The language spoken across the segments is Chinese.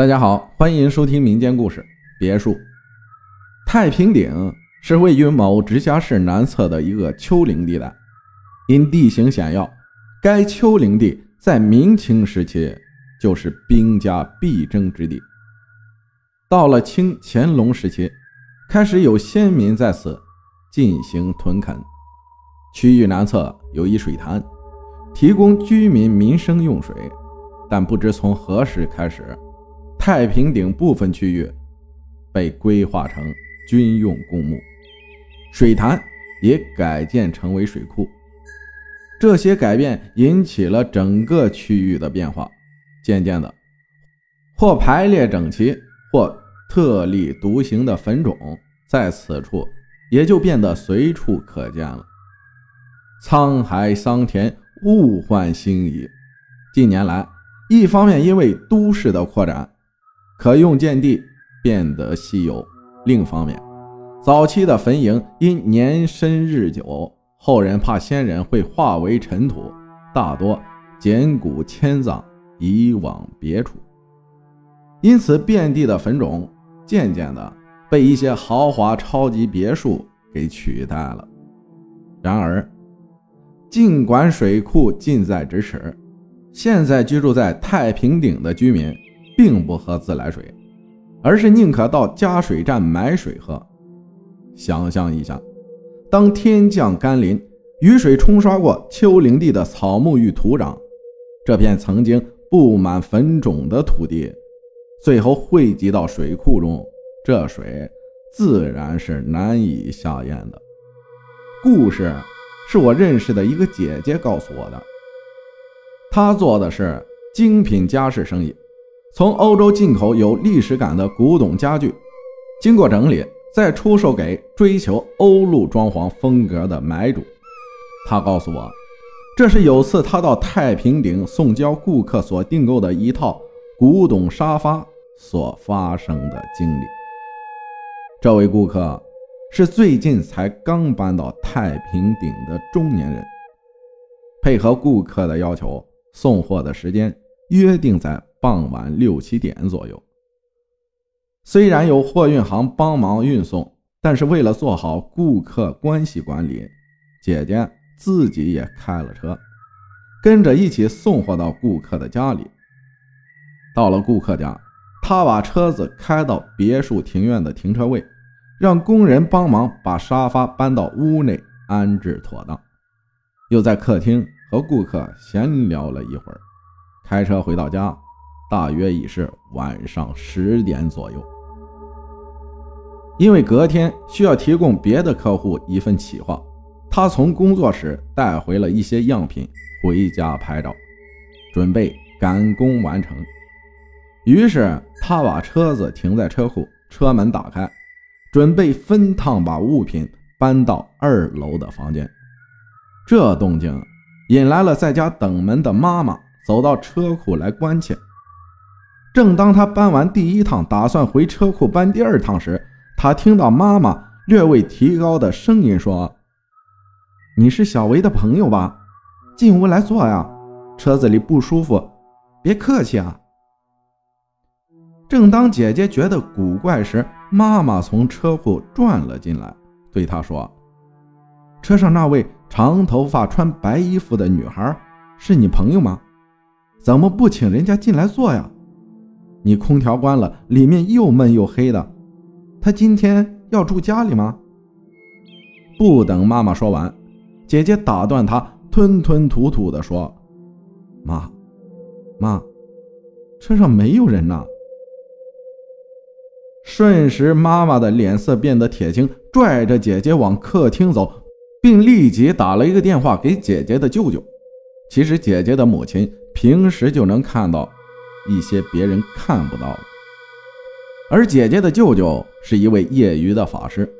大家好，欢迎收听民间故事。别墅太平顶是位于某直辖市南侧的一个丘陵地带，因地形险要，该丘陵地在明清时期就是兵家必争之地。到了清乾隆时期，开始有先民在此进行屯垦。区域南侧有一水潭，提供居民民生用水，但不知从何时开始。太平顶部分区域被规划成军用公墓，水潭也改建成为水库。这些改变引起了整个区域的变化，渐渐的，或排列整齐，或特立独行的坟冢在此处也就变得随处可见了。沧海桑田，物换星移。近年来，一方面因为都市的扩展，可用见地变得稀有。另一方面，早期的坟茔因年深日久，后人怕先人会化为尘土，大多捡骨迁葬，移往别处。因此，遍地的坟冢渐渐的被一些豪华超级别墅给取代了。然而，尽管水库近在咫尺，现在居住在太平顶的居民。并不喝自来水，而是宁可到加水站买水喝。想象一下，当天降甘霖，雨水冲刷过丘陵地的草木与土壤，这片曾经布满坟冢的土地，最后汇集到水库中，这水自然是难以下咽的。故事是我认识的一个姐姐告诉我的，她做的是精品家饰生意。从欧洲进口有历史感的古董家具，经过整理再出售给追求欧陆装潢风格的买主。他告诉我，这是有次他到太平顶送交顾客所订购的一套古董沙发所发生的经历。这位顾客是最近才刚搬到太平顶的中年人，配合顾客的要求，送货的时间约定在。傍晚六七点左右，虽然有货运行帮忙运送，但是为了做好顾客关系管理，姐姐自己也开了车，跟着一起送货到顾客的家里。到了顾客家，她把车子开到别墅庭院的停车位，让工人帮忙把沙发搬到屋内安置妥当，又在客厅和顾客闲聊了一会儿，开车回到家。大约已是晚上十点左右，因为隔天需要提供别的客户一份企划，他从工作室带回了一些样品回家拍照，准备赶工完成。于是他把车子停在车库，车门打开，准备分趟把物品搬到二楼的房间。这动静引来了在家等门的妈妈，走到车库来关切。正当他搬完第一趟，打算回车库搬第二趟时，他听到妈妈略微提高的声音说：“你是小维的朋友吧？进屋来坐呀，车子里不舒服，别客气啊。”正当姐姐觉得古怪时，妈妈从车库转了进来，对她说：“车上那位长头发、穿白衣服的女孩是你朋友吗？怎么不请人家进来坐呀？”你空调关了，里面又闷又黑的。他今天要住家里吗？不等妈妈说完，姐姐打断她，吞吞吐吐地说：“妈，妈，车上没有人呢。”瞬时，妈妈的脸色变得铁青，拽着姐姐往客厅走，并立即打了一个电话给姐姐的舅舅。其实，姐姐的母亲平时就能看到。一些别人看不到的，而姐姐的舅舅是一位业余的法师，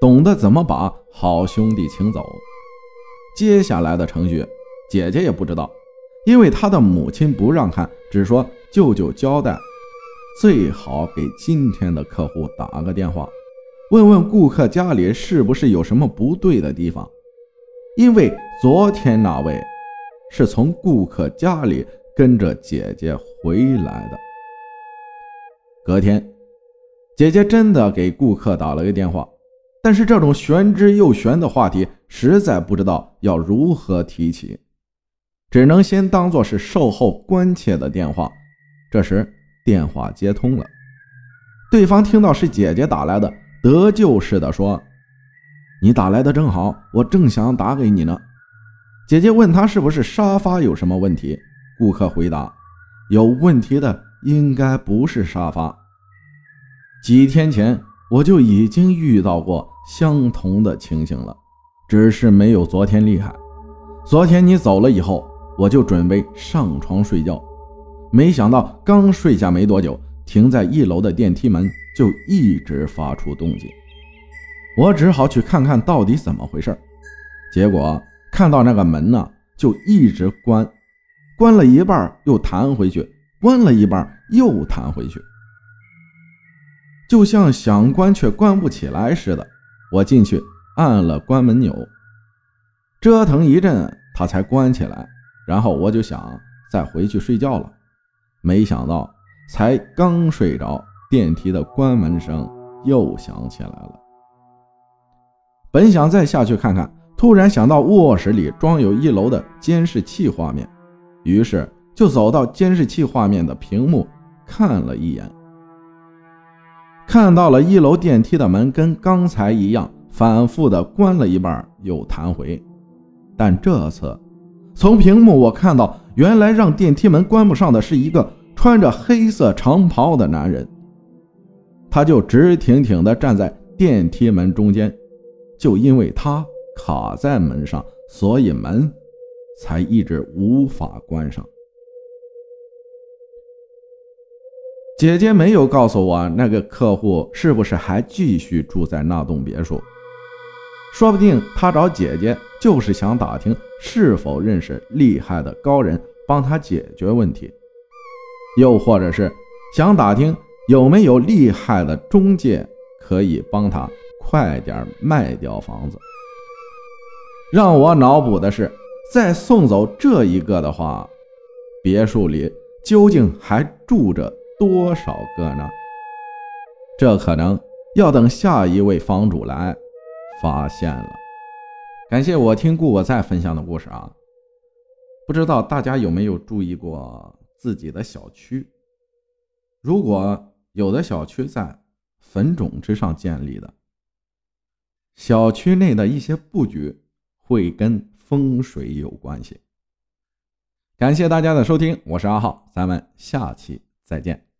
懂得怎么把好兄弟请走。接下来的程序，姐姐也不知道，因为她的母亲不让看，只说舅舅交代，最好给今天的客户打个电话，问问顾客家里是不是有什么不对的地方，因为昨天那位是从顾客家里。跟着姐姐回来的。隔天，姐姐真的给顾客打了个电话，但是这种玄之又玄的话题，实在不知道要如何提起，只能先当做是售后关切的电话。这时电话接通了，对方听到是姐姐打来的，得救似的说：“你打来的正好，我正想打给你呢。”姐姐问他是不是沙发有什么问题，顾客回答：“有问题的应该不是沙发。几天前我就已经遇到过相同的情形了，只是没有昨天厉害。昨天你走了以后，我就准备上床睡觉，没想到刚睡下没多久，停在一楼的电梯门就一直发出动静，我只好去看看到底怎么回事。结果……”看到那个门呢，就一直关，关了一半又弹回去，关了一半又弹回去，就像想关却关不起来似的。我进去按了关门钮，折腾一阵，它才关起来。然后我就想再回去睡觉了，没想到才刚睡着，电梯的关门声又响起来了。本想再下去看看。突然想到卧室里装有一楼的监视器画面，于是就走到监视器画面的屏幕看了一眼，看到了一楼电梯的门跟刚才一样，反复的关了一半又弹回，但这次从屏幕我看到，原来让电梯门关不上的是一个穿着黑色长袍的男人，他就直挺挺的站在电梯门中间，就因为他。卡在门上，所以门才一直无法关上。姐姐没有告诉我那个客户是不是还继续住在那栋别墅，说不定他找姐姐就是想打听是否认识厉害的高人帮他解决问题，又或者是想打听有没有厉害的中介可以帮他快点卖掉房子。让我脑补的是，再送走这一个的话，别墅里究竟还住着多少个呢？这可能要等下一位房主来发现了。感谢我听顾我在分享的故事啊！不知道大家有没有注意过自己的小区？如果有的小区在坟冢之上建立的，小区内的一些布局。会跟风水有关系。感谢大家的收听，我是阿浩，咱们下期再见。